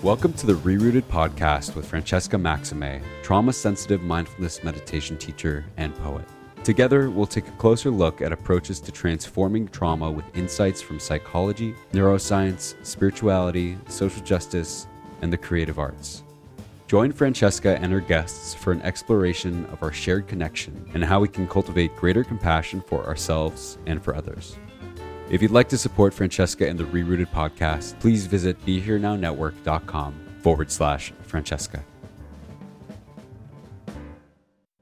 Welcome to the Rerooted podcast with Francesca Maximé, trauma sensitive mindfulness meditation teacher and poet. Together, we'll take a closer look at approaches to transforming trauma with insights from psychology, neuroscience, spirituality, social justice, and the creative arts. Join Francesca and her guests for an exploration of our shared connection and how we can cultivate greater compassion for ourselves and for others. If you'd like to support Francesca and the Rerooted podcast, please visit BeHereNowNetwork.com forward slash Francesca.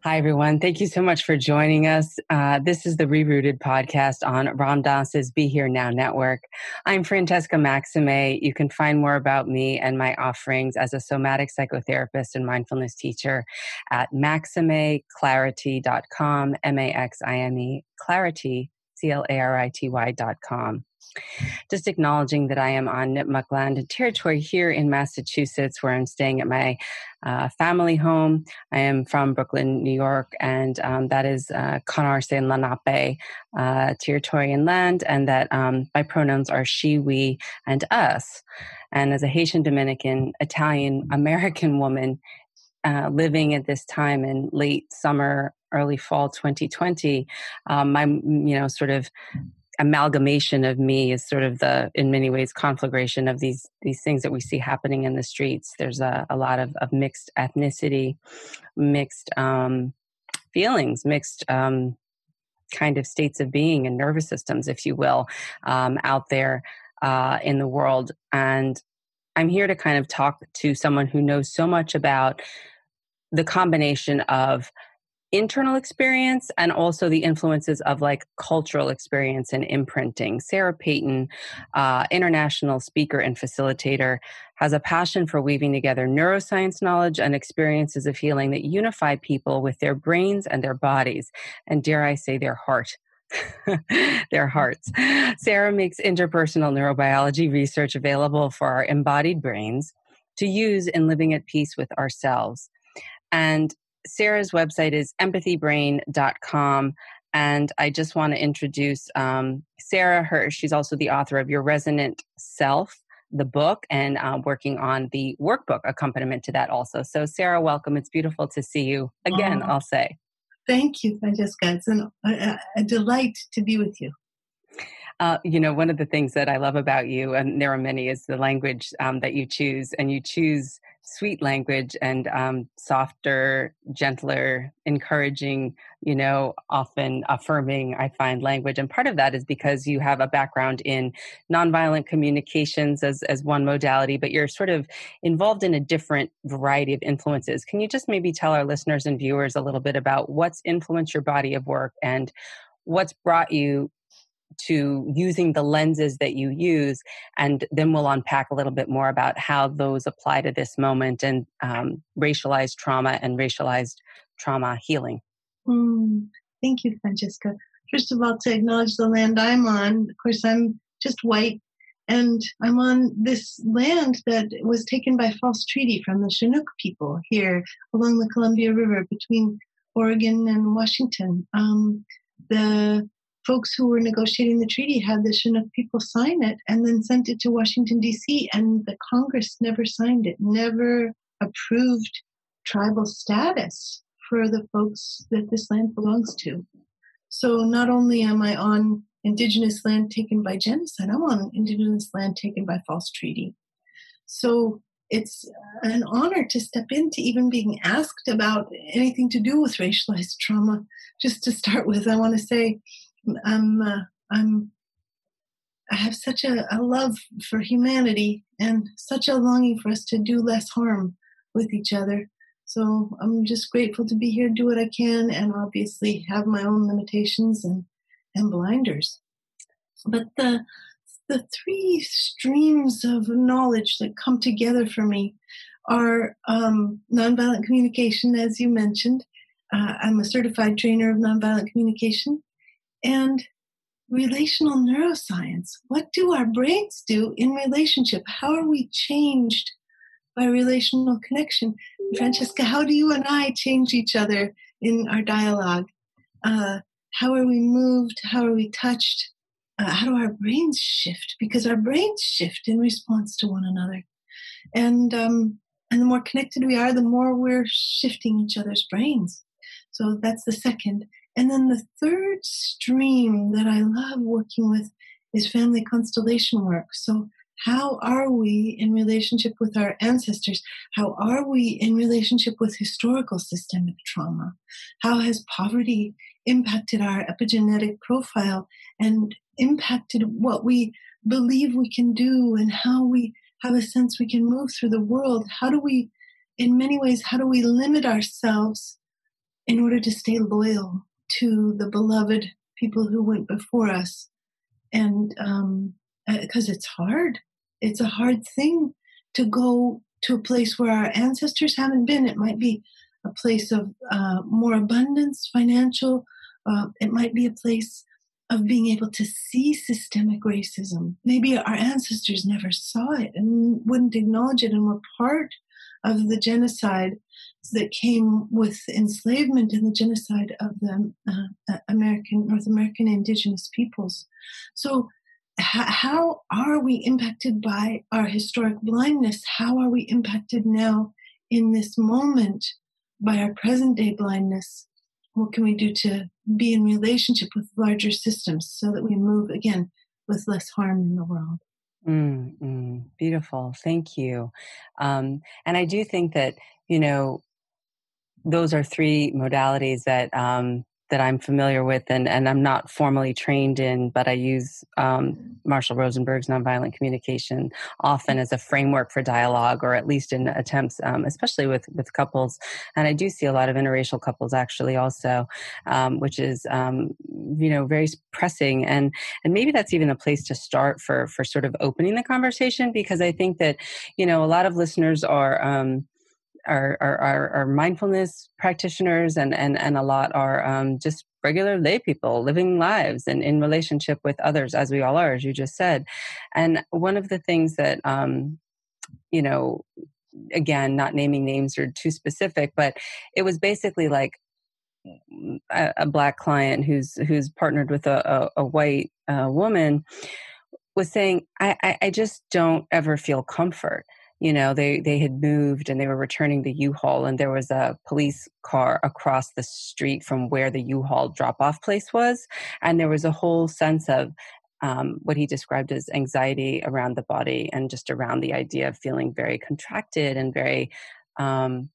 Hi, everyone. Thank you so much for joining us. Uh, this is the Rerooted podcast on Ram Dass's Be Here Now network. I'm Francesca Maximé. You can find more about me and my offerings as a somatic psychotherapist and mindfulness teacher at maximeclarity.com, M A X I M E, clarity C-L-A-R-I-T-Y dot com. Just acknowledging that I am on Nipmuc land and territory here in Massachusetts, where I'm staying at my uh, family home. I am from Brooklyn, New York, and um, that is uh, Canarsie Lenape uh, territory and land, and that um, my pronouns are she, we, and us. And as a Haitian Dominican, Italian American woman uh, living at this time in late summer early fall 2020 um, my you know sort of amalgamation of me is sort of the in many ways conflagration of these these things that we see happening in the streets. There's a, a lot of, of mixed ethnicity mixed um, feelings mixed um, kind of states of being and nervous systems if you will um, out there uh, in the world. And i'm here to kind of talk to someone who knows so much about the combination of internal experience and also the influences of like cultural experience and imprinting. Sarah Peyton, uh, international speaker and facilitator, has a passion for weaving together neuroscience knowledge and experiences of healing that unify people with their brains and their bodies, and dare I say, their heart. their hearts. Sarah makes interpersonal neurobiology research available for our embodied brains to use in living at peace with ourselves. And Sarah's website is empathybrain.com. And I just want to introduce um, Sarah Hirsch. She's also the author of Your Resonant Self, the book, and uh, working on the workbook accompaniment to that also. So, Sarah, welcome. It's beautiful to see you again, oh, I'll say. Thank you, Francesca. It's an, a, a delight to be with you. Uh, you know, one of the things that I love about you, and there are many, is the language um, that you choose, and you choose sweet language and um, softer, gentler, encouraging, you know, often affirming, I find language. And part of that is because you have a background in nonviolent communications as, as one modality, but you're sort of involved in a different variety of influences. Can you just maybe tell our listeners and viewers a little bit about what's influenced your body of work and what's brought you to using the lenses that you use and then we'll unpack a little bit more about how those apply to this moment and um, racialized trauma and racialized trauma healing. Mm, thank you francesca. First of all to acknowledge the land i'm on of course i'm just white and i'm on this land that was taken by false treaty from the chinook people here along the columbia river between oregon and washington. Um, the folks who were negotiating the treaty had the Chinook people sign it and then sent it to Washington, D.C., and the Congress never signed it, never approved tribal status for the folks that this land belongs to. So not only am I on indigenous land taken by genocide, I'm on indigenous land taken by false treaty. So it's an honor to step into even being asked about anything to do with racialized trauma. Just to start with, I want to say I'm uh, I'm I have such a, a love for humanity and such a longing for us to do less harm with each other. So I'm just grateful to be here, do what I can, and obviously have my own limitations and, and blinders. But the the three streams of knowledge that come together for me are um, nonviolent communication, as you mentioned. Uh, I'm a certified trainer of nonviolent communication and relational neuroscience. What do our brains do in relationship? How are we changed by relational connection? Francesca, how do you and I change each other in our dialogue? Uh, how are we moved? How are we touched? Uh, how do our brains shift? Because our brains shift in response to one another. And, um, and the more connected we are, the more we're shifting each other's brains. So that's the second. And then the third stream that I love working with is family constellation work. So, how are we in relationship with our ancestors? How are we in relationship with historical systemic trauma? How has poverty impacted our epigenetic profile and impacted what we believe we can do and how we have a sense we can move through the world? How do we, in many ways, how do we limit ourselves in order to stay loyal to the beloved people who went before us. And because um, it's hard, it's a hard thing to go to a place where our ancestors haven't been. It might be a place of uh, more abundance, financial. Uh, it might be a place of being able to see systemic racism. Maybe our ancestors never saw it and wouldn't acknowledge it and were part of the genocide that came with enslavement and the genocide of the uh, uh American North American indigenous peoples. So, how are we impacted by our historic blindness? How are we impacted now in this moment by our present day blindness? What can we do to be in relationship with larger systems so that we move again with less harm in the world? Mm, mm, beautiful. Thank you. Um, and I do think that, you know, those are three modalities that um, that I'm familiar with and, and I'm not formally trained in, but I use um, Marshall Rosenberg's nonviolent communication often as a framework for dialogue or at least in attempts, um, especially with, with couples. And I do see a lot of interracial couples actually also, um, which is, um, you know, very pressing. And, and maybe that's even a place to start for, for sort of opening the conversation because I think that, you know, a lot of listeners are, um, are, are, are, mindfulness practitioners and, and, and a lot are um, just regular lay people living lives and in relationship with others as we all are as you just said. And one of the things that um, you know again not naming names or too specific but it was basically like a, a black client who's who's partnered with a, a, a white uh, woman was saying I, I, I just don't ever feel comfort you know they they had moved and they were returning the u-haul and there was a police car across the street from where the u-haul drop off place was. And there was a whole sense of um, what he described as anxiety around the body and just around the idea of feeling very contracted and very um,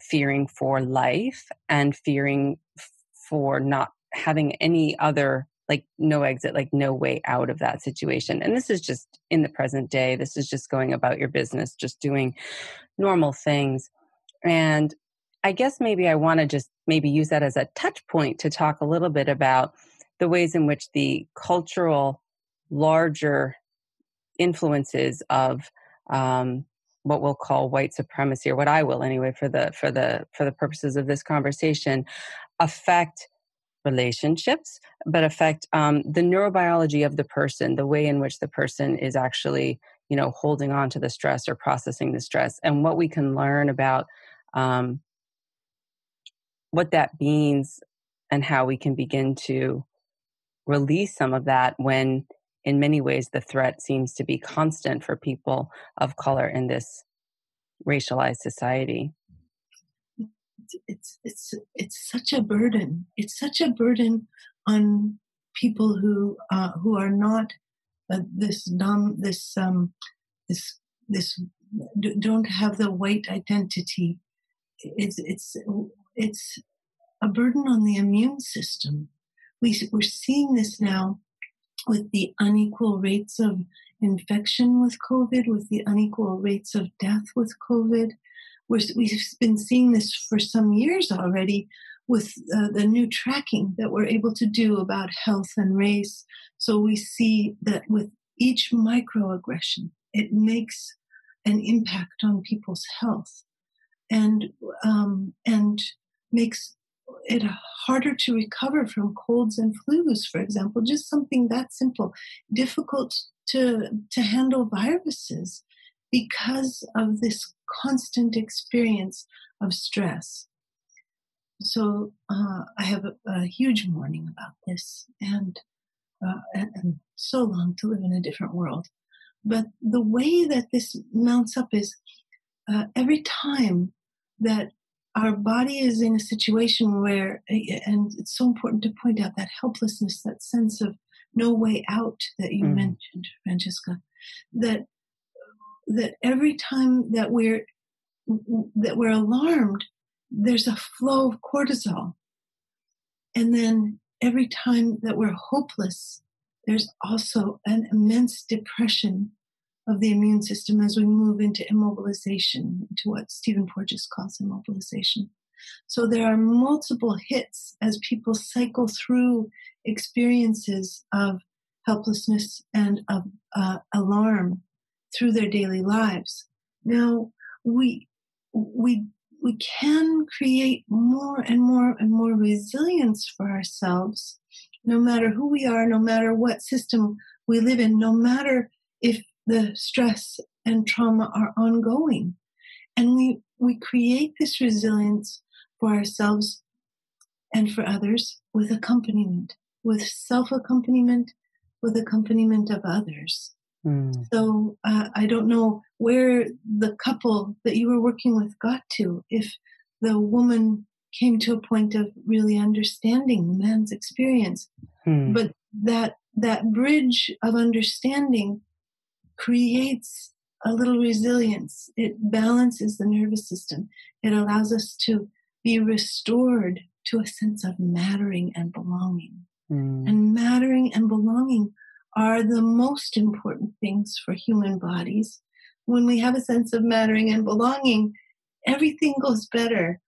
fearing for life and fearing for not having any other like no exit like no way out of that situation. And this is just in the present day. This is just going about your business just doing normal things. And i guess maybe i want to just maybe use that as a touch point to talk a little bit about the ways in which the cultural larger influences of um, what we'll call white supremacy or what i will anyway for the for the for the purposes of this conversation affect relationships but affect um, the neurobiology of the person the way in which the person is actually you know holding on to the stress or processing the stress and what we can learn about um, what that means and how we can begin to release some of that when in many ways the threat seems to be constant for people of color in this racialized society it's it's it's such a burden. It's such a burden on people who uh, who are not uh, this dumb this um this this don't have the white identity. It's it's it's a burden on the immune system. We, we're seeing this now with the unequal rates of infection with COVID, with the unequal rates of death with COVID. We have been seeing this for some years already with uh, the new tracking that we're able to do about health and race. So we see that with each microaggression, it makes an impact on people's health and um, and makes it harder to recover from colds and flus, for example, just something that simple, difficult to, to handle viruses because of this constant experience of stress. So uh, I have a, a, huge mourning about this and, uh, and, and so long to live in a different world. But the way that this mounts up is uh, every time that our body is in a situation where, and it's so important to point out that helplessness, that sense of no way out that you mm. mentioned, Francesca, that that every time that we're that we're alarmed, there's a flow of cortisol, and then every time that we're hopeless, there's also an immense depression of the immune system as we move into immobilization, into what Stephen Porges calls immobilization. So there are multiple hits as people cycle through experiences of helplessness and of uh, alarm through their daily lives. Now we we we can create more and more and more resilience for ourselves, no matter who we are, no matter what system we live in, no matter if the stress and trauma are ongoing. And we, we create this resilience for ourselves and for others with accompaniment, with self accompaniment, with accompaniment of others. Mm. So uh, I don't know where the couple that you were working with got to, if the woman came to a point of really understanding the man's experience. Mm. But that that bridge of understanding creates a little resilience. It balances the nervous system. It allows us to be restored to a sense of mattering and belonging. Mm. And mattering and belonging are the most important things for human bodies. When we have a sense of mattering and belonging, everything goes better.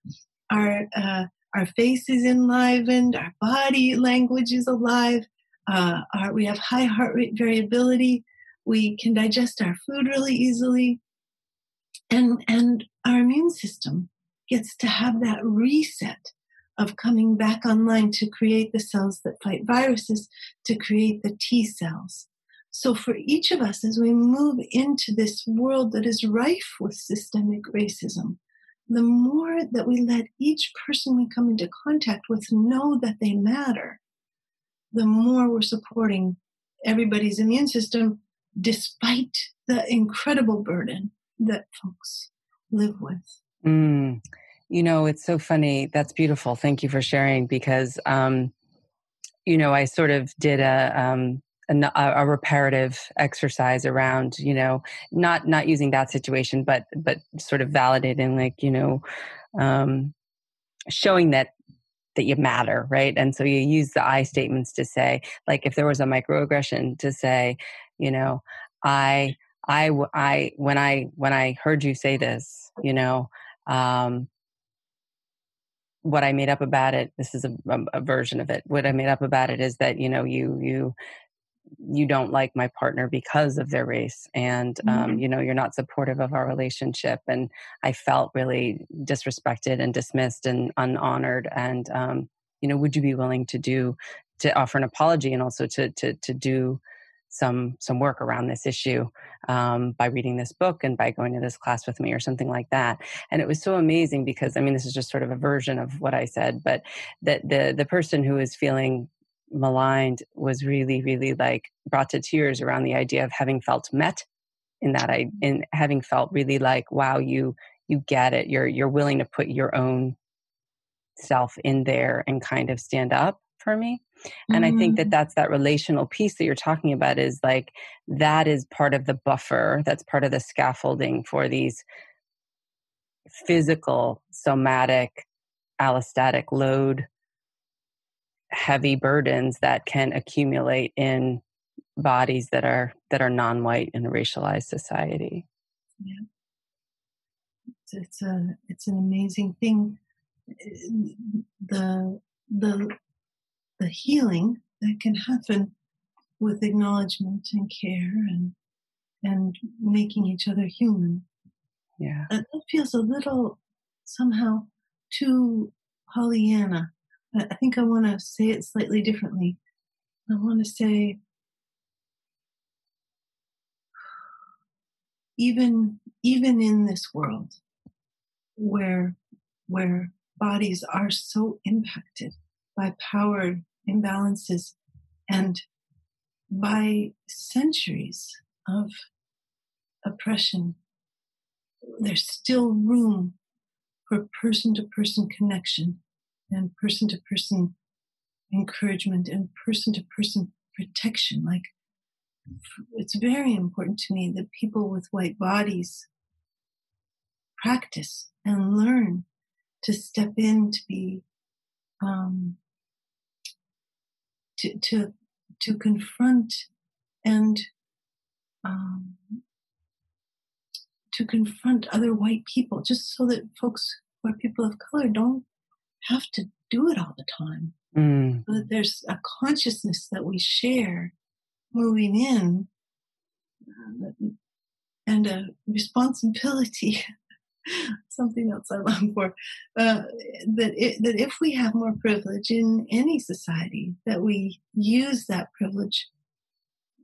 Our uh, our face is enlivened, our body language is alive, uh, our, we have high heart rate variability, we can digest our food really easily and and our immune system gets to have that reset of coming back online to create the cells that fight viruses to create the T cells so for each of us as we move into this world that is rife with systemic racism the more that we let each person we come into contact with know that they matter the more we're supporting everybody's immune system despite the incredible burden that folks live with. Mm. You know, it's so funny. That's beautiful. Thank you for sharing because, um, you know, I sort of did a, um, a, a, reparative exercise around you know not not using that situation but but sort of validating like you know um showing that that you matter right and so you use the i statements to say like if there was a microaggression to say you know i i i when i when i heard you say this you know um what I made up about it, this is a, a, version of it. What I made up about it is that you know you you you don't like my partner because of their race and um, mm-hmm. you know you're not supportive of our relationship and i felt really disrespected and dismissed and unhonored and um, you know would you be willing to do to offer an apology and also to to to do some some work around this issue um, by reading this book and by going to this class with me or something like that. And it was so amazing because i mean this is just sort of a version of what i said but that the the person who is feeling maligned was really really like brought to tears around the idea of having felt met in that i in having felt really like wow you you get it. You're you're willing to put your own self in there and kind of stand up for me and mm-hmm. i think that mm-hmm. that's that relational piece that you're talking about is like that is part of the buffer that's part of the scaffolding for these physical somatic allostatic load heavy burdens that can accumulate in bodies that are that are non-white in a racialized society yeah it's, it's a it's an amazing thing the the the healing that can happen with acknowledgement and care and and making each other human. Yeah. That, that feels a little somehow too Pollyanna. I, I think I want to say it slightly differently. I want to say even even in this world where where bodies are so impacted by power imbalances and by centuries of oppression, there's still room for person to person connection and person to person encouragement and person to person protection. Like, it's very important to me that people with white bodies practice and learn to step in to be um, to to to confront and um, to confront other white people, just so that folks who are people of color don't have to do it all the time. Mm. So that there's a consciousness that we share moving in, uh, and a responsibility something else I long for. Uh, that it, that if we have more privilege in any society, that we use that privilege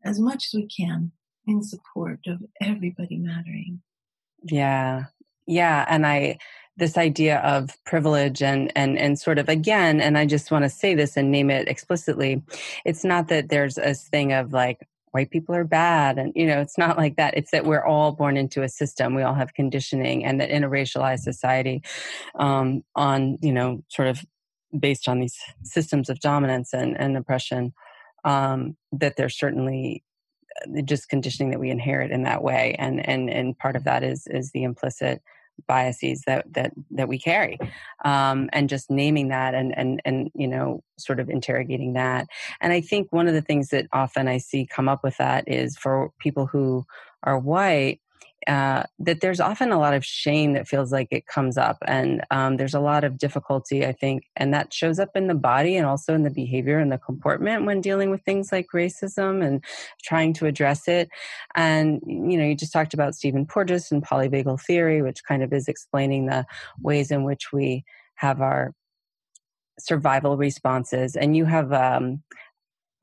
as much as we can in support of everybody mattering. Yeah, yeah, and I this idea of privilege and and and sort of again and i just want to say this and name it explicitly it's not that there's a thing of like white people are bad and you know it's not like that. It's that we're all born into a system. We all have conditioning and that in a racialized society um, on you know sort of based on these systems of dominance and, and oppression um, that there's certainly uh, just conditioning that we inherit in that way. And and and part of that is is the implicit biases that that that we carry um, and just naming that and and and you know sort of interrogating that. And i think one of the things that often i see come up with that is for people who are white uh, that there's often a lot of shame that feels like it comes up and um, there's a lot of difficulty i think and that shows up in the body and also in the behavior and the comportment when dealing with things like racism and trying to address it and you know you just talked about stephen porges and polyvagal theory which kind of is explaining the ways in which we have our survival responses and you have um,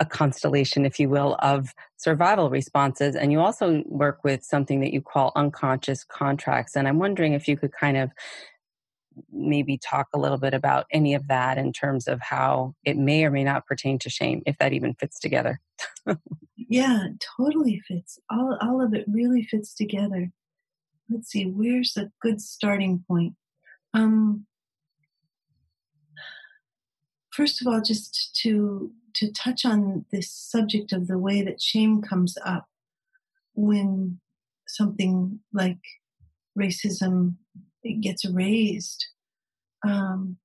a constellation, if you will, of survival responses. And you also work with something that you call unconscious contracts. And I'm wondering if you could kind of maybe talk a little bit about any of that in terms of how it may or may not pertain to shame, if that even fits together. yeah, totally fits. All, all of it really fits together. Let's see, where's a good starting point? Um, first of all, just to to touch on this subject of the way that shame comes up when something like racism gets raised, um,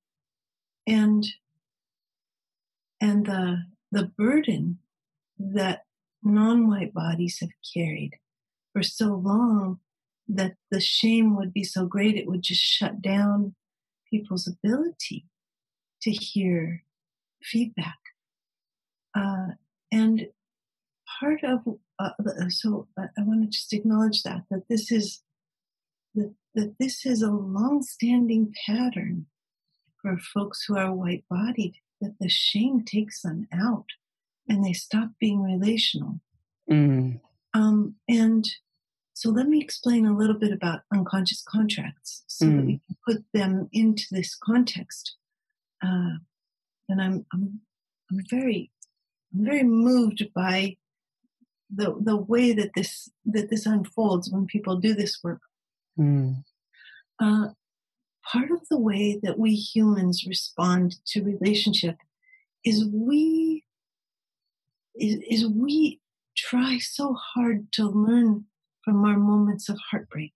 and and the the burden that non-white bodies have carried for so long that the shame would be so great it would just shut down people's ability to hear feedback. Uh, and part of uh, so I, I want to just acknowledge that that this is that, that this is a long-standing pattern for folks who are white-bodied that the shame takes them out and they stop being relational. Mm. Um, and so let me explain a little bit about unconscious contracts so mm. that we can put them into this context. Uh, and I'm, I'm, I'm very, I'm very moved by the, the way that this, that this unfolds when people do this work. Mm. Uh, part of the way that we humans respond to relationship is we is, is we try so hard to learn from our moments of heartbreak.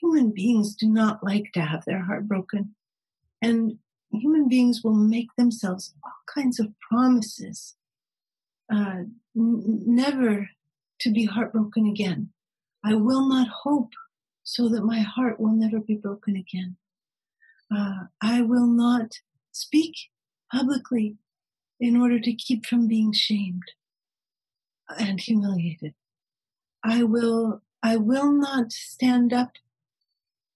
Human beings do not like to have their heart broken. And human beings will make themselves all kinds of promises uh, n- never to be heartbroken again. I will not hope so that my heart will never be broken again. Uh, I will not speak publicly in order to keep from being shamed and humiliated. I will I will not stand up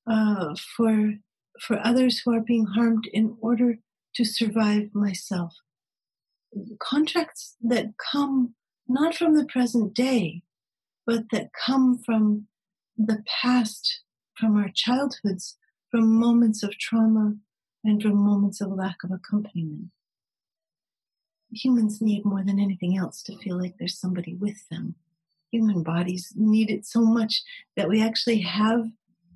uh, for for others who are being harmed in order to survive myself. Contracts that come not from the present day, but that come from the past, from our childhoods, from moments of trauma, and from moments of lack of accompaniment. Humans need more than anything else to feel like there's somebody with them human bodies need it so much that we actually have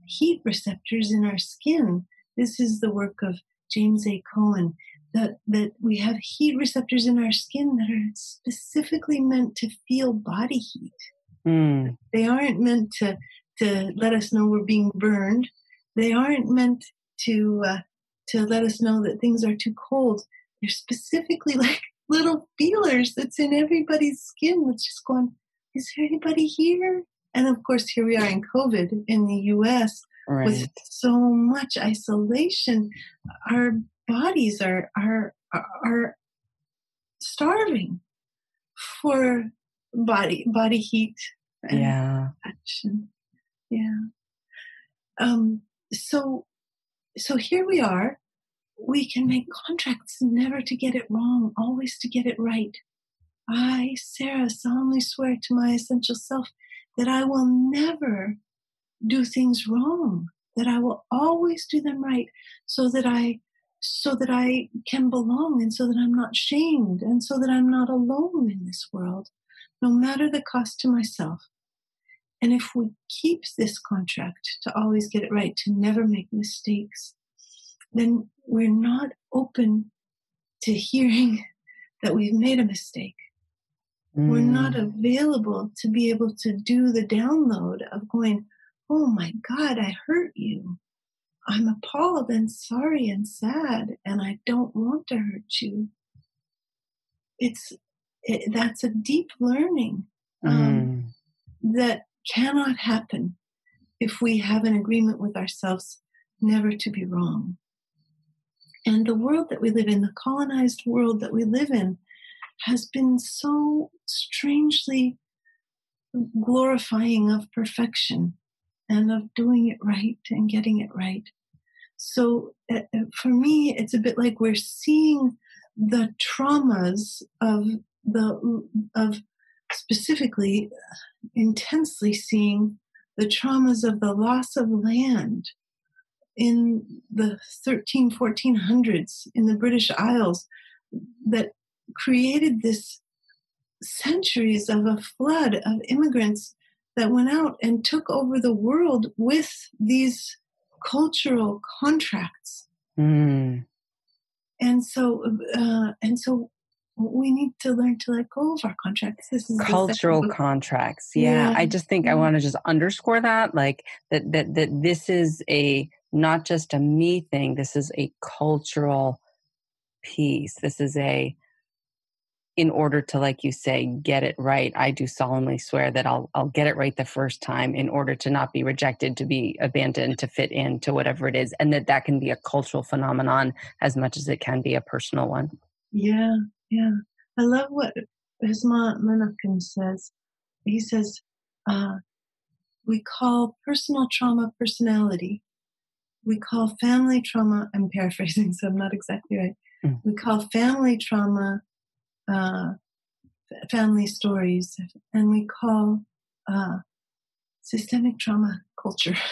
heat receptors in our skin. This is the work of James A. Coan. That, that we have heat receptors in our skin that are specifically meant to feel body heat. Mm. They aren't meant to, to let us know we're being burned. They aren't meant to, uh, to let us know that things are too cold. They're specifically like little feelers that's in everybody's skin that's just going, is there anybody here? And of course, here we are in COVID in the US right. with so much isolation. Our bodies are, are, are starving for body, body heat. yeah. Action. Yeah. Um, so, so here we are. We can make contracts never to get it wrong, always to get it right. I, Sarah, solemnly swear to my essential self that I will never do things wrong, that I will always do them right so that I so that I can belong and so that I'm not shamed and so that I'm not alone in this world, no matter the cost to myself. And if we keep this contract to always get it right, to never make mistakes, then we're not open to hearing that we've made a mistake Mm. We're not mm. available to be able to do the download of going, oh my God, I hurt you. I'm appalled and sorry and sad, and I don't want to hurt you. It's it, that's a deep learning um, mm. that cannot happen if we have an agreement with ourselves never to be wrong. And the world that we live in, the colonized world that we live in, has been so strangely glorifying of perfection and of doing it right and getting it right. So uh, for me, it's a bit like we're seeing the traumas of the mm, of specifically uh, intensely seeing the traumas of the loss of land in the 13 1400s in the british isles that created this centuries of a flood of immigrants that went out and took over the world with these cultural contracts. Mm. And so uh, and so we need to learn to let go of our contracts. This is cultural contracts. Yeah. yeah. I just think I mm-hmm. want to just underscore that, like that that that this is a not just a me thing. This is a cultural piece. This is a in order to like you say get it right i do solemnly swear that i'll i'll get it right the first time in order to not be rejected to be abandoned to fit in to whatever it is and that that can be a cultural phenomenon as much as it can be a personal one yeah yeah, I love what Resmaa Menakem says. He says, uh, we call personal trauma personality. We call family trauma, I'm paraphrasing, so I'm not exactly right. Mm. We call family trauma uh, family stories, and we call uh, systemic trauma culture.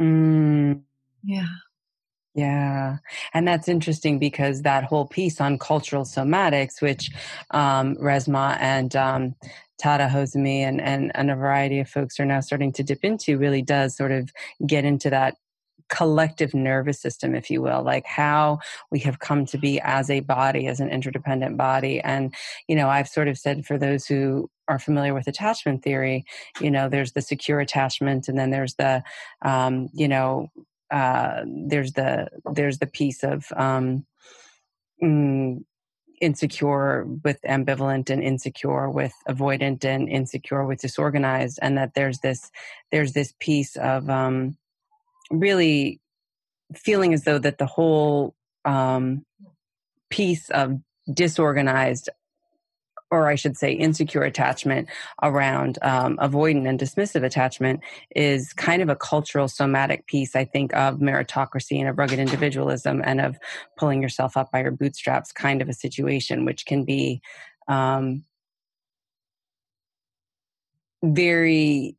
Mm. Yeah. Yeah. And that's interesting because that whole piece on cultural somatics, which um, Resmaa and um, Tada Hozumi and, and, and a variety of folks are now starting to dip into, really does sort of get into that collective nervous system, if you will, like how we have come to be as a body, as an interdependent body. And, you know, I've sort of said for those who are familiar with attachment theory, you know, there's the secure attachment and then there's the, um, you know, uh, there's the there's the piece of um, mm, insecure with ambivalent and insecure with avoidant and insecure with disorganized and that there's this there's this piece of um, really feeling as though that the whole um, piece of disorganized or I should say, insecure attachment around um, avoidant and dismissive attachment is kind of a cultural somatic piece, I think, of meritocracy and of rugged individualism and of pulling yourself up by your bootstraps kind of a situation, which can be um, very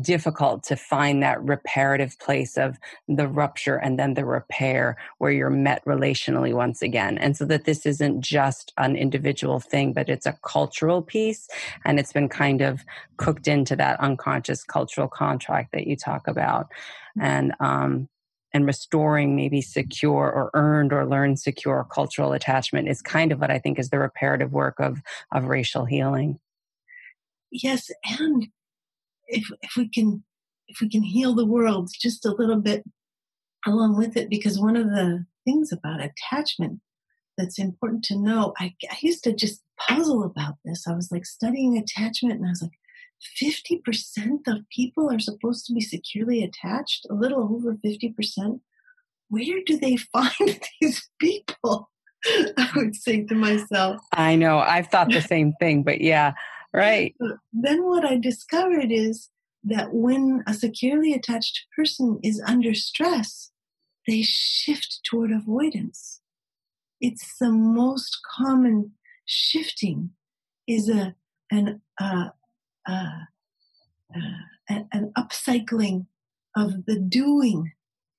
difficult to find that reparative place of the rupture and then the repair where you're met relationally once again. And so that this isn't just an individual thing, but it's a cultural piece and it's been kind of cooked into that unconscious cultural contract that you talk about. And, um, and restoring maybe secure or earned or learned secure cultural attachment is kind of what I think is the reparative work of, of racial healing. Yes, and if if we can if we can heal the world just a little bit along with it because one of the things about attachment that's important to know I, I used to just puzzle about this. I was like studying attachment and i was like 50% of people are supposed to be securely attached? A little over 50% where do they find these people? I would say to myself. I know. I've thought the same thing but yeah Right. Then what I discovered is that when a securely attached person is under stress, they shift toward avoidance. It's the most common shifting is a an uh, uh, uh, an upcycling of the doing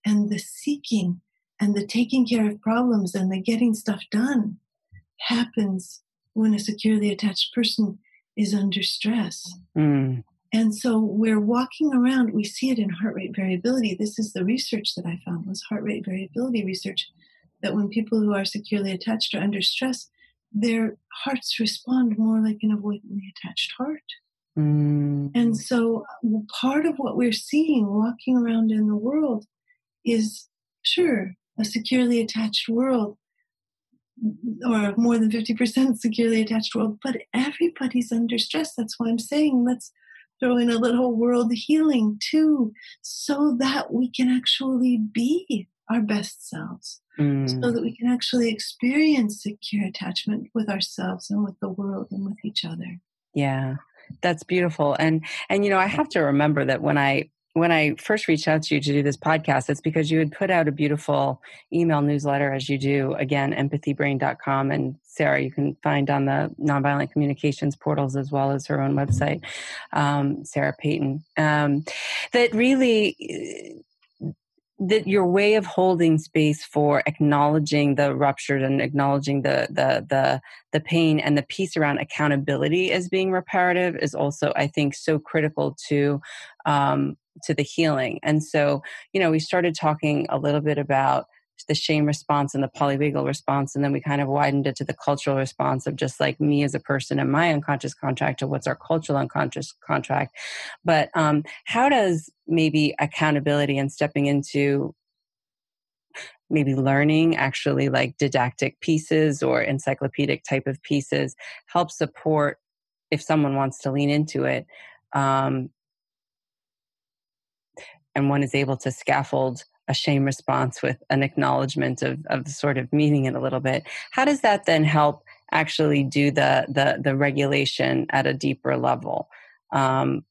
and the seeking and the taking care of problems and the getting stuff done happens when a securely attached person is under stress. Mm. And so we're walking around, we see it in heart rate variability. This is the research that I found was heart rate variability research that when people who are securely attached are under stress, their hearts respond more like an avoidantly attached heart. Mm. And so part of what we're seeing walking around in the world is sure a securely attached world or more than 50% securely attached world, but everybody's under stress. That's why I'm saying let's throw in a little world healing too, so that we can actually be our best selves, mm. so that we can actually experience secure attachment with ourselves and with the world and with each other. Yeah. That's beautiful. And and you know, I have to remember that when I when I first reached out to you to do this podcast, it's because you had put out a beautiful email newsletter, as you do, again, empathybrain.com. And Sarah, you can find on the nonviolent communications portals as well as her own website, um, Sarah Peyton, um, that really that your way of holding space for acknowledging the ruptured and acknowledging the the the the pain and the piece around accountability as being reparative is also i think so critical to um, to the healing. And so, you know, we started talking a little bit about the shame response and the polyvagal response. And then we kind of widened it to the cultural response of just like me as a person and my unconscious contract to what's our cultural unconscious contract. But um, how does maybe accountability and stepping into maybe learning actually like didactic pieces or encyclopedic type of pieces help support if someone wants to lean into it um, and one is able to scaffold a shame response with an acknowledgement of, of sort of meaning it a little bit how does that then help actually do the the, the regulation at a deeper level um,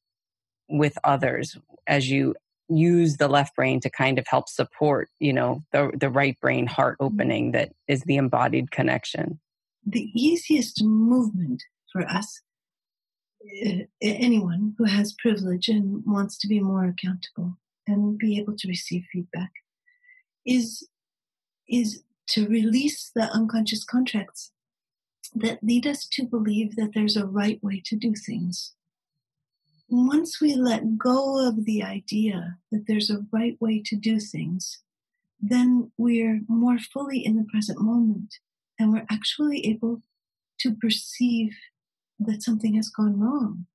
with others as you use the left brain to kind of help support you know the, the right brain heart mm-hmm. opening that is the embodied connection the easiest movement for us eh, anyone who has privilege and wants to be more accountable and be able to receive feedback is is to release the unconscious contracts that lead us to believe that there's a right way to do things once we let go of the idea that there's a right way to do things, then we're more fully in the present moment and we're actually able to perceive that something has gone wrong.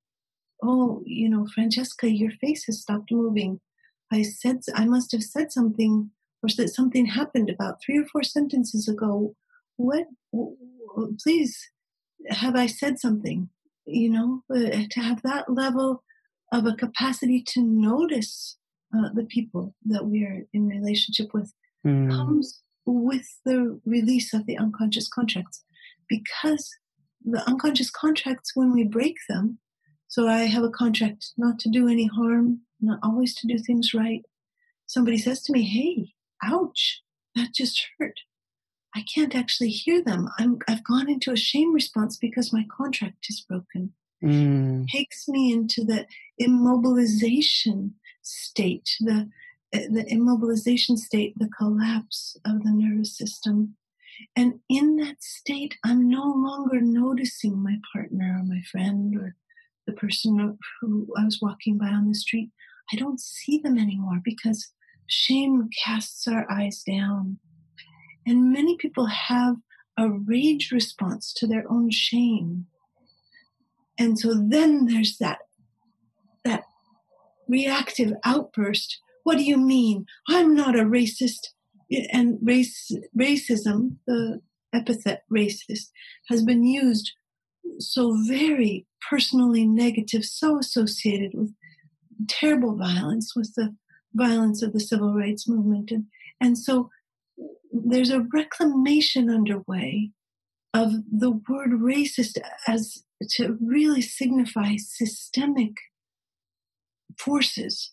Oh, you know, Francesca, your face has stopped moving. I said, I must have said something or that something happened about three or four sentences ago. What, please, have I said something? you know, uh, to have that level of a capacity to notice uh, the people that we are in relationship with mm. comes with the release of the unconscious contracts because the unconscious contracts when we break them so i have a contract not to do any harm not always to do things right somebody says to me hey ouch that just hurt I can't actually hear them. I'm, I've gone into a shame response because my contract is broken. Mm. Takes me into the immobilization state, the the immobilization state, the collapse of the nervous system. And in that state, I'm no longer noticing my partner or my friend or the person who I was walking by on the street. I don't see them anymore because shame casts our eyes down. And many people have a rage response to their own shame. And so then there's that that reactive outburst. What do you mean? I'm not a racist. And race racism, the epithet racist, has been used so very personally negative, so associated with terrible violence, with the violence of the civil rights movement. And, and so there's a reclamation underway of the word racist as to really signify systemic forces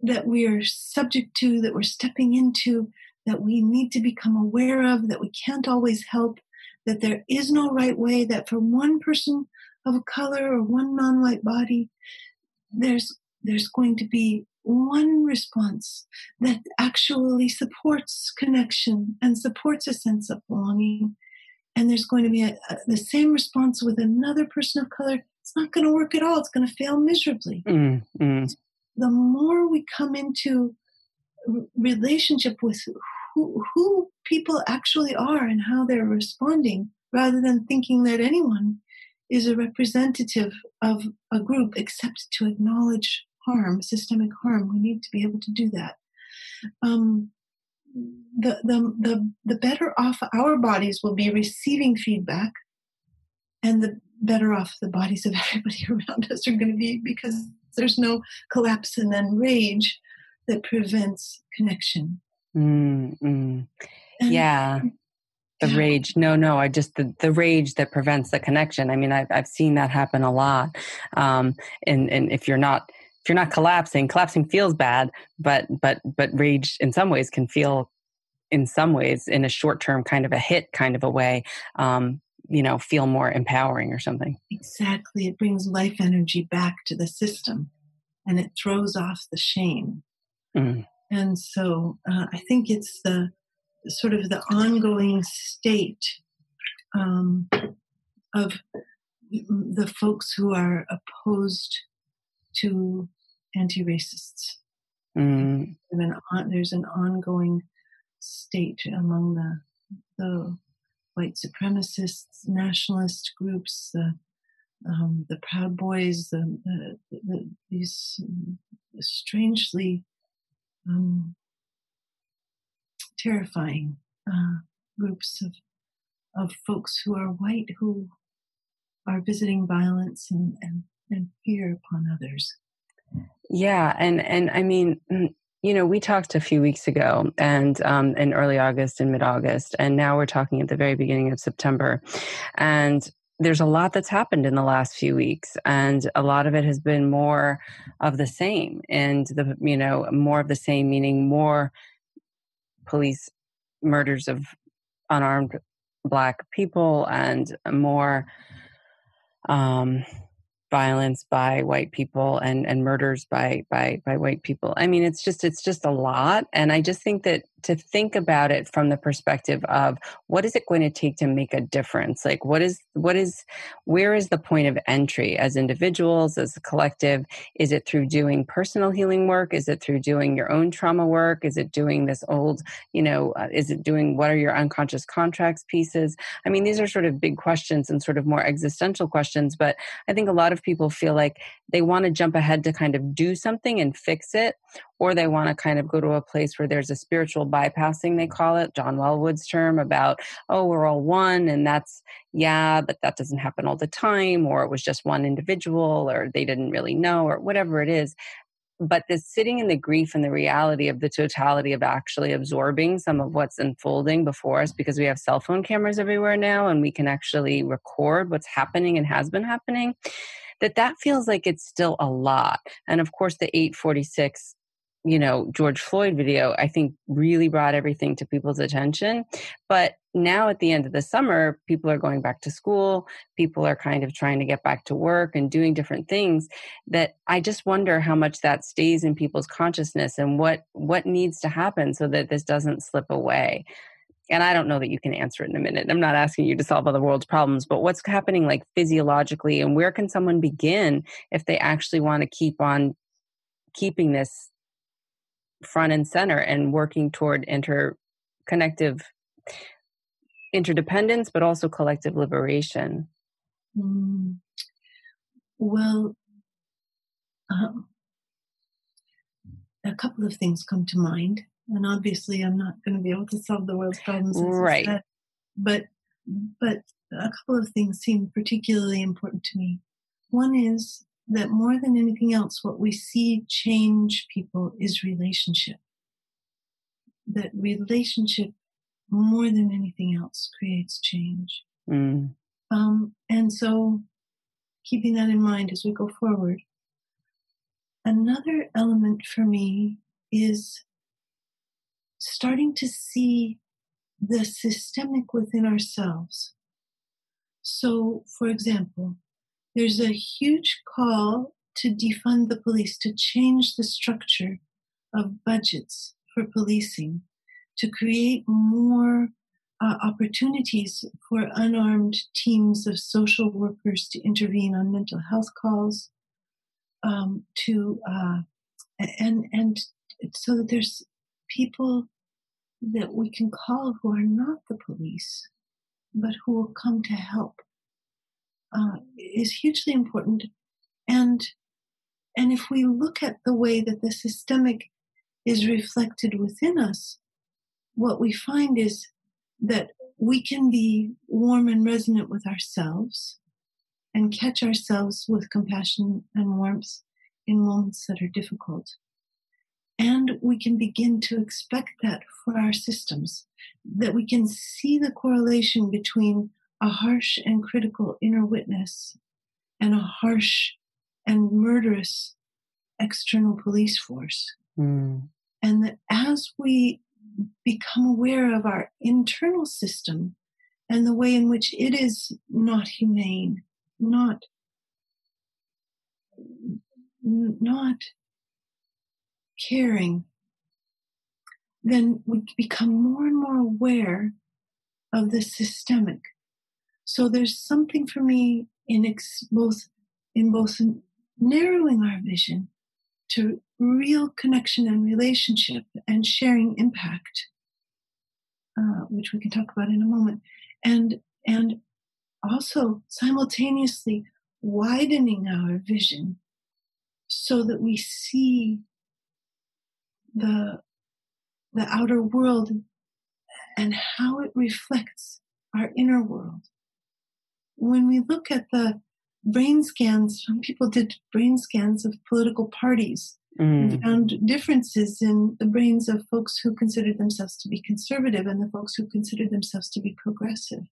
that we are subject to, that we're stepping into, that we need to become aware of, that we can't always help, that there is no right way, that for one person of color or one non white body, there's, there's going to be one response that actually supports connection and supports a sense of belonging. And there's going to be a, a, the same response with another person of color. It's not going to work at all. It's going to fail miserably. Mm, mm. The more we come into relationship with who, who people actually are and how they're responding, rather than thinking that anyone is a representative of a group except to acknowledge harm, systemic harm. We need to be able to do that. Um, the, the, the, the better off our bodies will be receiving feedback, and the better off the bodies of everybody around us are going to be because there's no collapse and then rage that prevents connection. Mm-hmm. Yeah. The yeah. rage. No, no, I just, the, the rage that prevents the connection. I mean, I've, I've seen that happen a lot. Um, and, and if you're not, if you're not collapsing, collapsing feels bad, but but but rage in some ways can feel in some ways in a short term kind of a hit kind of a way um, you know feel more empowering or something. Exactly. It brings life energy back to the system and it throws off the shame. Mm. and so uh, i think it's the sort of the ongoing state um, of the folks who are opposed to anti-racists. Mm. An, there's an ongoing state among the the white supremacists, nationalist groups, the um, the Proud Boys, the, the, the, these strangely um, terrifying uh, groups of of folks who are white who are visiting violence and, and, and fear upon others. Yeah, and and I mean, mm, you know, we talked a few weeks ago, and um, in early August and mid August, and now we're talking at the very beginning of September, and there's a lot that's happened in the last few weeks and a lot of it has been more of the same and the you know more of the same meaning more police murders of unarmed black people and more um, violence by white people and and murders by by by white people. I mean it's just it's just a lot. And i just think that to think about it from the perspective of what is it going to take to make a difference? Like what is what is where is the point of entry as individuals as a collective? Is it through doing personal healing work? Is it through doing your own trauma work? Is it doing this old you know uh, is it doing what are your unconscious contracts pieces? I mean these are sort of big questions and sort of more existential questions but i think a lot of people feel like they want to jump ahead to kind of do something and fix it or they want to kind of go to a place where there's a spiritual bypassing they call it john Welwood's term about oh we're all one and that's yeah but that doesn't happen all the time or it was just one individual or they didn't really know or whatever it is. But this sitting in the grief and the reality of the totality of actually absorbing some of what's unfolding before us because we have cell phone cameras everywhere now and we can actually record what's happening and has been happening that that feels like it's still a lot. And of course the 846 you know george floyd video i think really brought everything to people's attention but now at the end of the summer people are going back to school people are kind of trying to get back to work and doing different things that i just wonder how much that stays in people's consciousness and what what needs to happen so that this doesn't slip away and I don't know that you can answer it in a minute. I'm not asking you to solve all the world's problems, but what's happening like physiologically and where can someone begin if they actually want to keep on keeping this front and center and working toward interconnective interdependence, but also collective liberation? Mm. Well, um, a couple of things come to mind and obviously I'm not going to be able to solve the world's problems. Right. But but a couple of things seem particularly important to me. One is that more than anything else, what we see change people is relationship. That relationship, more than anything else, creates change. Mm. Um, and so, keeping that in mind as we go forward. Another element for me is starting to see the systemic within ourselves. So, for example, there's a huge call to defund the police, to change the structure of budgets for policing, to create more uh, opportunities for unarmed teams of social workers to intervene on mental health calls, um, to uh, and and so that there's people that we can call who are not the police, but who will come to help uh, is hugely important. And and if we look at the way that the systemic is reflected within us, what we find is that we can be warm and resonant with ourselves and catch ourselves with compassion and warmth in moments that are difficult. And we can begin to expect that for our systems, that we can see the correlation between a harsh and critical inner witness and a harsh and murderous external police force. Mm. And that as we become aware of our internal system and the way in which it is not humane, not not caring, then we become more and more aware of the systemic. So there's something for me in ex- both in both narrowing our vision to real connection and relationship and sharing impact uh, which we can talk about in a moment, and and also simultaneously widening our vision so that we see the the outer world and how it reflects our inner world. When we look at the brain scans, some people did brain scans of political parties mm. and found differences in the brains of folks who considered themselves to be conservative and the folks who considered themselves to be progressive.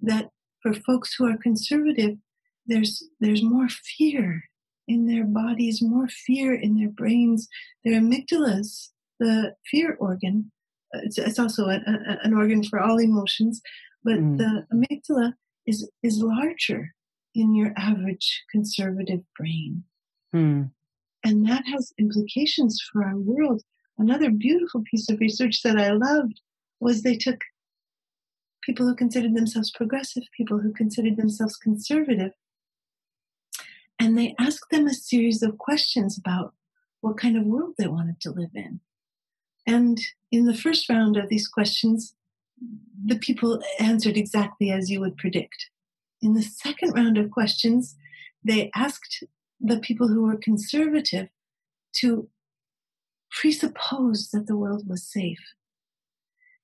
That for folks who are conservative, there's there's more fear in their bodies, more fear in their brains. Their amygdalas, the fear organ, uh, it's, it's also a, a, an organ for all emotions, but mm. the amygdala is is larger in your average conservative brain. Mm. And that has implications for our world. Another beautiful piece of research that I loved was they took people who considered themselves progressive, people who considered themselves conservative, and they asked them a series of questions about what kind of world they wanted to live in. And in the first round of these questions, the people answered exactly as you would predict. In the second round of questions, they asked the people who were conservative to presuppose that the world was safe.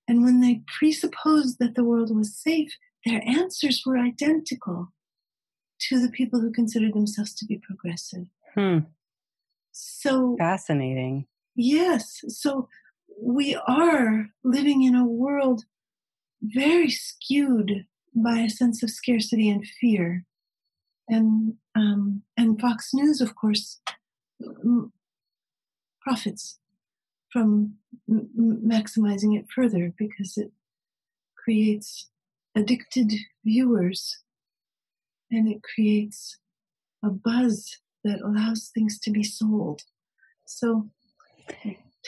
And when they presupposed that the world was safe, their answers were identical to the people who considered themselves to be progressive. Hmm. So fascinating. Yes. So we are living in a world very skewed by a sense of scarcity and fear. And um, and Fox News, of course, profits from m- maximizing it further because it creates addicted viewers and it creates a buzz that allows things to be sold. So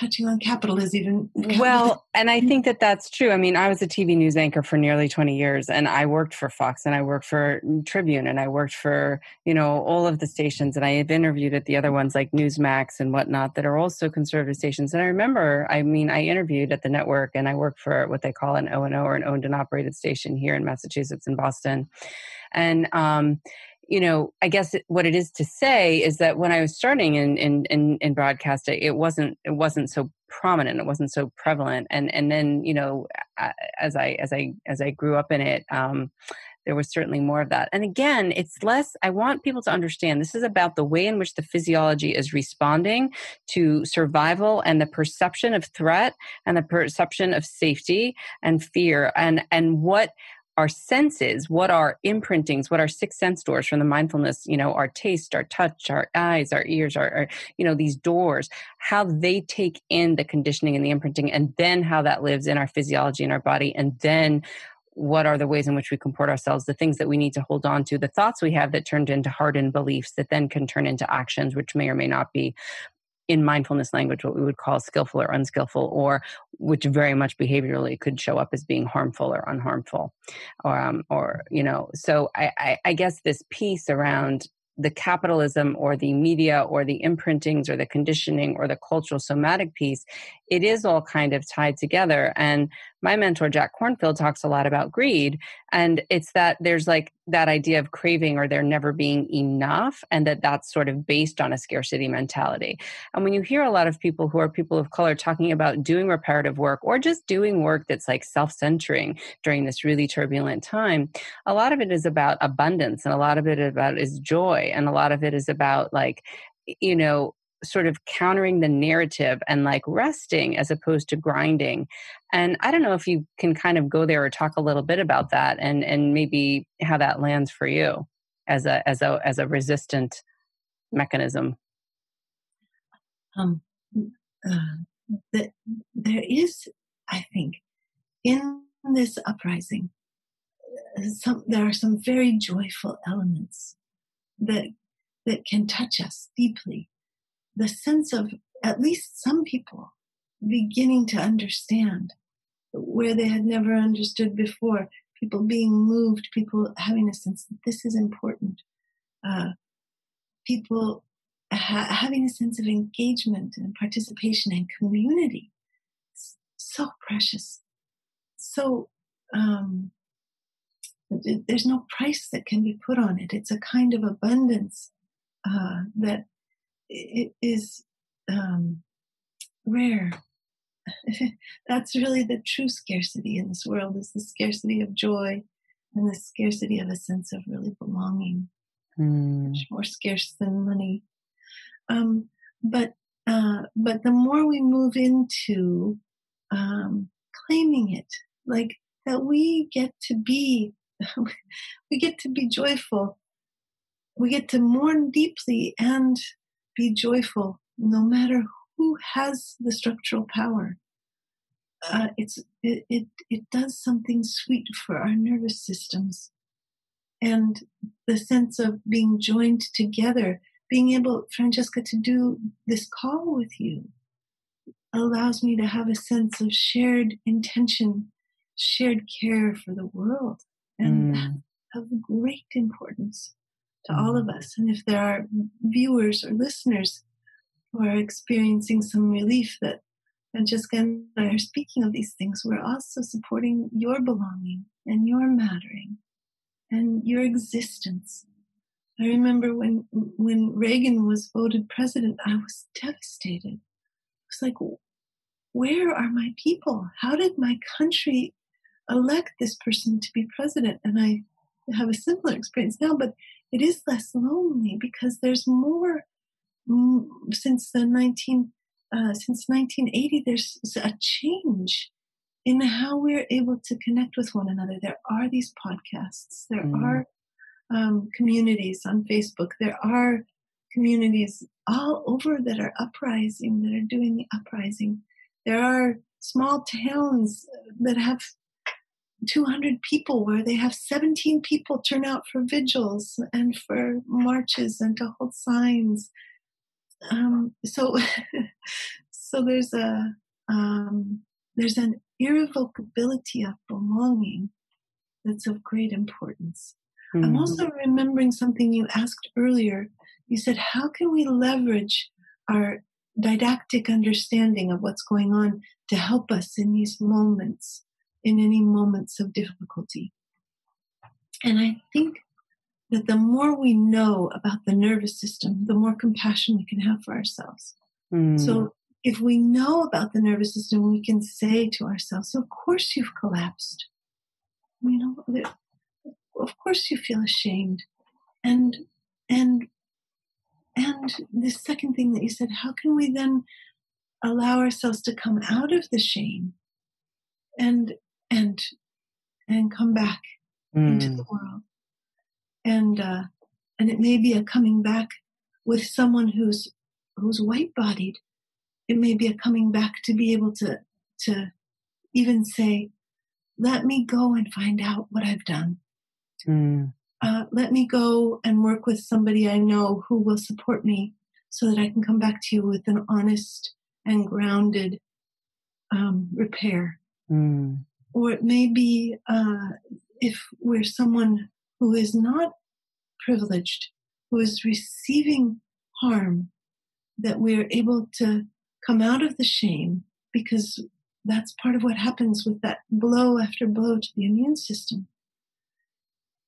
touching on capitalism even well and i think that that's true. I mean i was a tv news anchor for nearly 20 years and i worked for fox and i worked for tribune and i worked for you know all of the stations and i have interviewed at the other ones like newsmax and whatnot that are also conservative stations. And i remember i mean i interviewed at the network and i worked for what they call an o&o or an owned and operated station here in massachusetts in boston. And um you know, I guess what it is to say is that when I was starting in in in, in broadcast, it wasn't it wasn't so prominent, it wasn't so prevalent, and and then you know, as I as I as I grew up in it. Um, there was certainly more of that. And again, it's less, I want people to understand this is about the way in which the physiology is responding to survival and the perception of threat and the perception of safety and fear and, and what our senses, what our imprintings, what our six sense doors from the mindfulness, you know, our taste, our touch, our eyes, our ears, our, our, you know, these doors, how they take in the conditioning and the imprinting, and then how that lives in our physiology and our body, and then what are the ways in which we comport ourselves, the things that we need to hold on to, the thoughts we have that turned into hardened beliefs that then can turn into actions, which may or may not be in mindfulness language what we would call skillful or unskillful or which very much behaviorally could show up as being harmful or unharmful. Or um, or you know so I, I, I guess this piece around the capitalism or the media or the imprintings or the conditioning or the cultural somatic piece, it is all kind of tied together. And my mentor, Jack Kornfield, talks a lot about greed. And it's that there's like that idea of craving or there never being enough, and that that's sort of based on a scarcity mentality. And when you hear a lot of people who are people of color talking about doing reparative work or just doing work that's like self centering during this really turbulent time, a lot of it is about abundance and a lot of it about is joy. And a lot of it is about like, you know, sort of countering the narrative and like resting as opposed to grinding. And i don't know if you can kind of go there or talk a little bit about that and and maybe how that lands for you as a as a as a resistant mechanism. Um uh, the, there is i think in this uprising uh, some there are some very joyful elements that that can touch us deeply the sense of at least some people beginning to understand where they had never understood before, people being moved, people having a sense that this is important, uh, people ha- having a sense of engagement and participation and community. It's so precious. so um, there's no price that can be put on it. It's a kind of abundance uh, that it is um, rare. That's really the true scarcity in this world is the scarcity of joy and the scarcity of a sense of really belonging. Mm. Much more scarce than money. Um, but uh, but the more we move into um, claiming it, like that we get to be, we get to be joyful. We get to mourn deeply and be joyful, no matter who has the structural power. Uh, it's it, it it does something sweet for our nervous systems, and the sense of being joined together being able, Francesca, to do this call with you allows me to have a sense of shared intention, shared care for the world. And mm. that's of great importance to all of mm-hmm. us. And if there are viewers or listeners who are experiencing some relief that Francesca and I are speaking of these things, we're also supporting your belonging and your mattering and your existence I remember when when Reagan was voted president, I was devastated. I was like, where are my people? How did my country elect this person to be president? And I have a similar experience now, but it is less lonely because there's more since the 19 uh, since 1980 there's a change in how we're able to connect with one another there are these podcasts there mm. are um, communities on Facebook. There are communities all over that are uprising, that are doing the uprising. There are small towns that have 200 people where they have 17 people turn out for vigils and for marches and to hold signs. Um, so, so there's a um, there's an irrevocability of belonging that's of great importance. Mm. I'm hmm. also remembering something you asked earlier. You said, How can we leverage our didactic understanding of what's going on to help us in these moments, in any moments of difficulty? And I think that the more we know about the nervous system, the more compassion we can have for ourselves. Mm. So if we know about the nervous system, we can say to ourselves, Of course you've collapsed. You know, of course you feel ashamed and and and the second thing that you said how can we then allow ourselves to come out of the shame and and and come back mm. into the world and uh and it may be a coming back with someone who's who's white bodied it may be a coming back to be able to to even say let me go and find out what i've done Mm. Uh, let me go and work with somebody I know who will support me so that I can come back to you with an honest and grounded um, repair. Mm. Or it may be uh, if we're someone who is not privileged, who is receiving harm, that we're able to come out of the shame because that's part of what happens with that blow after blow to the immune system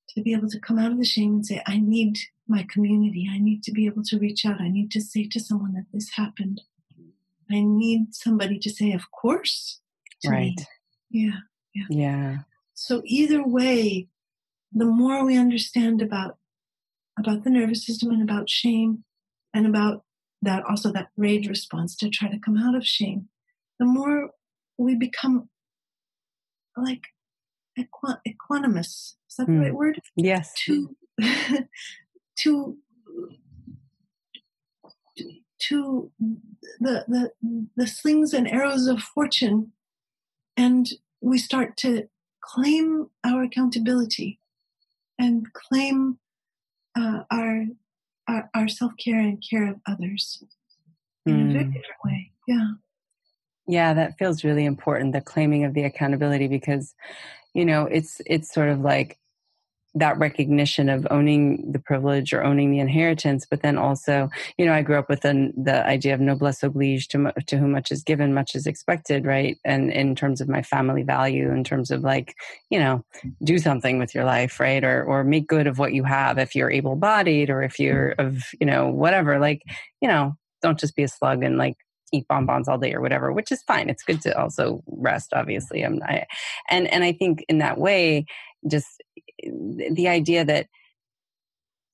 to be able to come out of the shame and say, I need my community. I need to be able to reach out. I need to say to someone that this happened. I need somebody to say, Of course. Right. Me. Yeah. Yeah. Yeah. So either way, the more we understand about about the nervous system and about shame and about that also that rage response to try to come out of shame, the more we become like equ- equanimous. Is that the mm. right word? Yes. To to to the the the slings and arrows of fortune, and we start to claim our accountability and claim uh, our, our, our self care and care of others in mm. a very hmm. different way. Yeah. Yeah, that feels really important. The claiming of the accountability because you know it's it's sort of like that recognition of owning the privilege or owning the inheritance, but then also, you know, I grew up with the, the idea of noblesse oblige, to, to whom much is given, much is expected, right? And in terms of my family value, in terms of like, you know, do something with your life, right? Or, or make good of what you have if you're able bodied or if you're mm-hmm. of, you know, whatever, like, you know, don't just be a slug and like eat bonbons all day or whatever, which is fine. It's good to also rest, obviously. I'm, I, and and I think in that way, just the idea that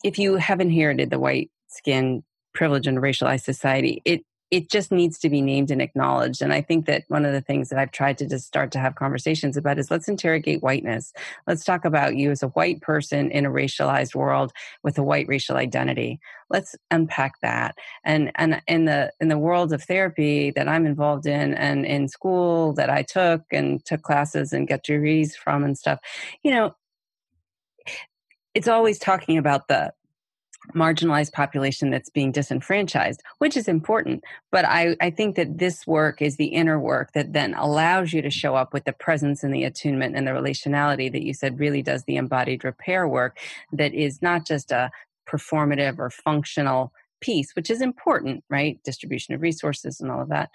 if you have inherited the white skin privilege in a racialized society, it it just needs to be named and acknowledged. And I think that one of the things that I've tried to just start to have conversations about is let's interrogate whiteness. Let's talk about you as a white person in a racialized world with a white racial identity. Let's unpack that. And and in the in the world of therapy that I'm involved in and in school that I took and took classes and get degrees from and stuff, you know, it's always talking about the marginalized population that's being disenfranchised, which is important. But I, I think that this work is the inner work that then allows you to show up with the presence and the attunement and the relationality that you said really does the embodied repair work that is not just a performative or functional piece, which is important, right? Distribution of resources and all of that.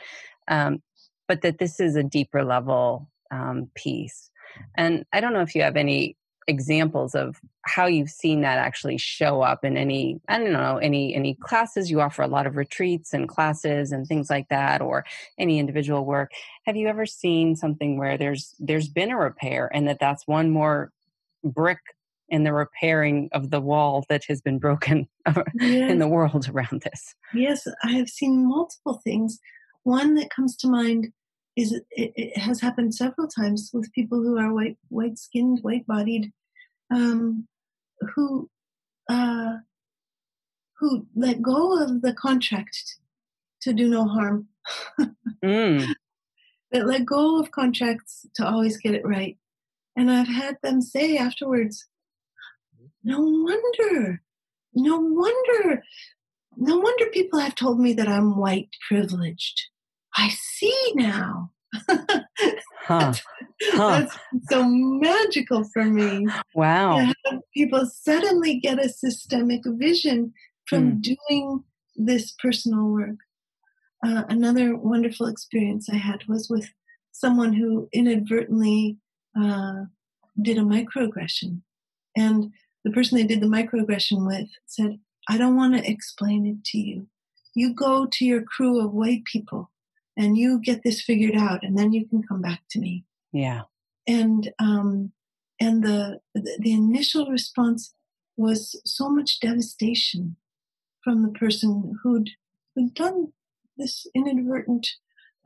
Um, but that this is a deeper level um, piece. And I don't know if you have any examples of how you've seen that actually show up in any i don't know any any classes. You offer a lot of retreats and classes and things like that or any individual work. Have you ever seen something where there's there's been a repair and that that's one more brick in the repairing of the wall that has been broken yes. in the world around this? Yes i have seen multiple things. One that comes to mind is it, it, has happened several times with people who are white white skinned, white bodied, um, who uh, who let go of the contract to do no harm. mm. That let go of contracts to always get it right. And I've had them say afterwards, no wonder, no wonder, no wonder people have told me that I'm white privileged. I see now. huh. Huh. That's so magical for me. Wow. people suddenly get a systemic vision from mm. doing this personal work. Uh, another wonderful experience I had was with someone who inadvertently uh, did a microaggression. And the person they did the microaggression with said, I don't want to explain it to you. You go to your crew of white people and you get this figured out and then you can come back to me. Yeah. And um and the the, initial response was so much devastation from the person who'd who'd done this inadvertent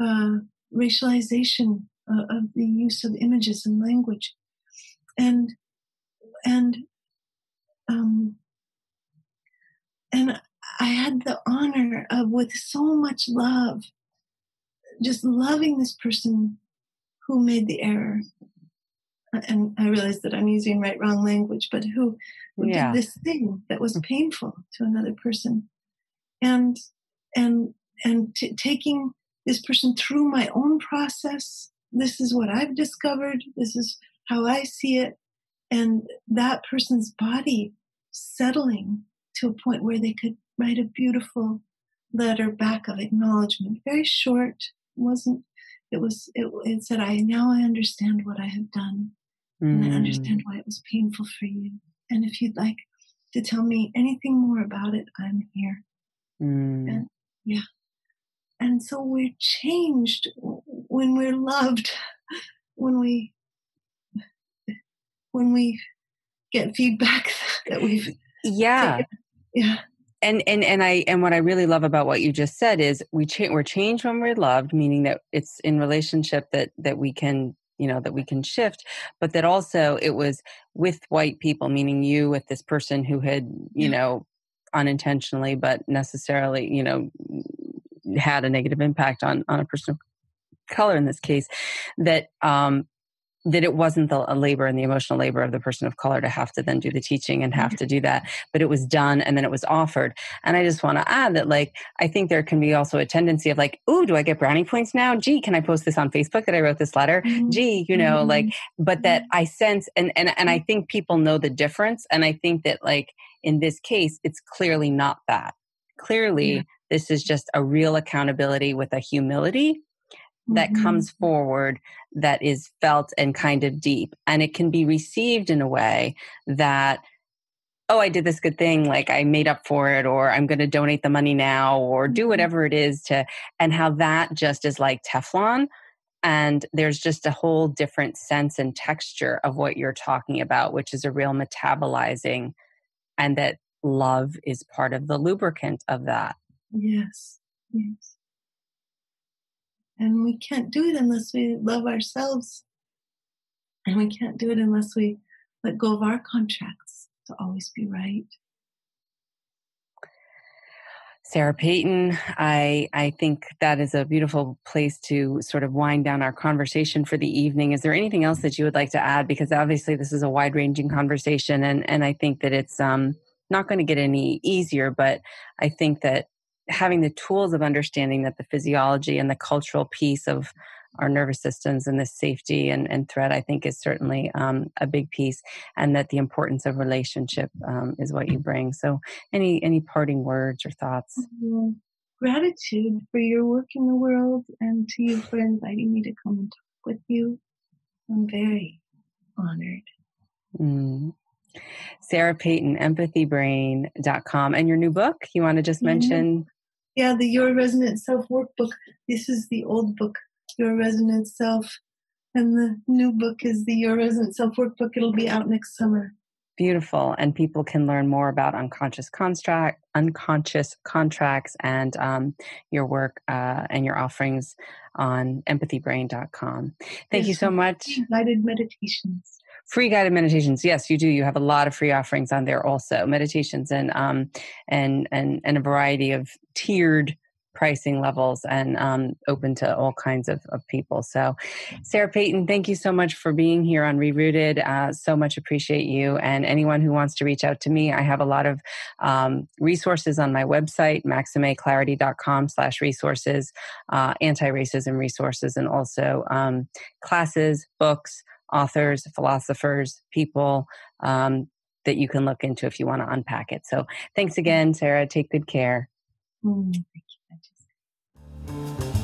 uh, racialization uh, of the use of images and language. And and um and I had the honor of, with so much love, just loving this person who made the error uh, and I realize that I'm using right wrong language, but who, who yeah. did this thing that was mm. painful to another person, and and and t- taking this person through my own process. This is what I've discovered. This is how I see it, and that person's body settling to a point where they could write a beautiful letter back of acknowledgement, very short, wasn't it was it, it said i now i understand what i have done mm. and i understand mm. why it was painful for you and if you'd like to tell me anything more about it i'm here mm. and yeah and so we're changed when we're loved when we when we get feedback that we've yeah taken. yeah and and and I and what I really love about what you just said is we cha- we're changed when we're loved, meaning that it's in relationship that that we can you know that we can shift, but that also it was with white people, meaning you with this person who had you know unintentionally but necessarily you know had a negative impact on on a person of color in this case that um that it wasn't the labor and the emotional labor of the person of color to have to then do the teaching and have to do that but it was done and then it was offered and i just want to add that like i think there can be also a tendency of like oh do i get brownie points now gee can i post this on facebook that i wrote this letter mm-hmm. gee you know mm-hmm. like but that mm-hmm. i sense and and and i think people know the difference and i think that like in this case it's clearly not that clearly yeah. this is just a real accountability with a humility that mm-hmm. comes forward that is felt and kind of deep. And it can be received in a way that, oh, I did this good thing, like I made up for it, or I'm going to donate the money now, or do mm-hmm. whatever it is to, and how that just is like Teflon. And there's just a whole different sense and texture of what you're talking about, which is a real metabolizing, and that love is part of the lubricant of that. Yes, yes. And we can't do it unless we love ourselves. And we can't do it unless we let go of our contracts to always be right. Sarah Peyton, I I think that is a beautiful place to sort of wind down our conversation for the evening. Is there anything else that you would like to add? Because obviously this is a wide ranging conversation, and and I think that it's um, not going to get any easier. But I think that having the tools of understanding that the physiology and the cultural piece of our nervous systems and the safety and, and threat, I think, is certainly um, a big piece, and that the importance of relationship um, is what you bring. So, any any parting words or thoughts? Mm-hmm. Gratitude for your work in the world, and to you for inviting me to come and talk with you. I'm very honored. Mm. Sarah Peyton, empathybrain.com. And your new book, you want to just mm-hmm. Yeah, the Your Resonant Self workbook. This is the old book, Your Resonant Self. And the new book is the Your Resonant Self workbook. It'll be out next summer. Beautiful. And people can learn more about unconscious construct, unconscious contracts and um, your work uh, and your offerings on empathybrain.com. Thank yes, you so much. Guided meditations free guided meditations yes you do you have a lot of free offerings on there also meditations and um and and and a variety of tiered pricing levels and um, open to all kinds of, of people. So, Sarah Peyton, thank you so much for being here on Rerooted. Uh, so much appreciate you. And anyone who wants to reach out to me, I have a lot of um, resources on my website, maximeclarity.com slash resources, uh, anti-racism resources, and also um, classes, books, authors, philosophers, people um, that you can look into if you want to unpack it. So thanks again, Sarah. Take good care. Mm, thank you.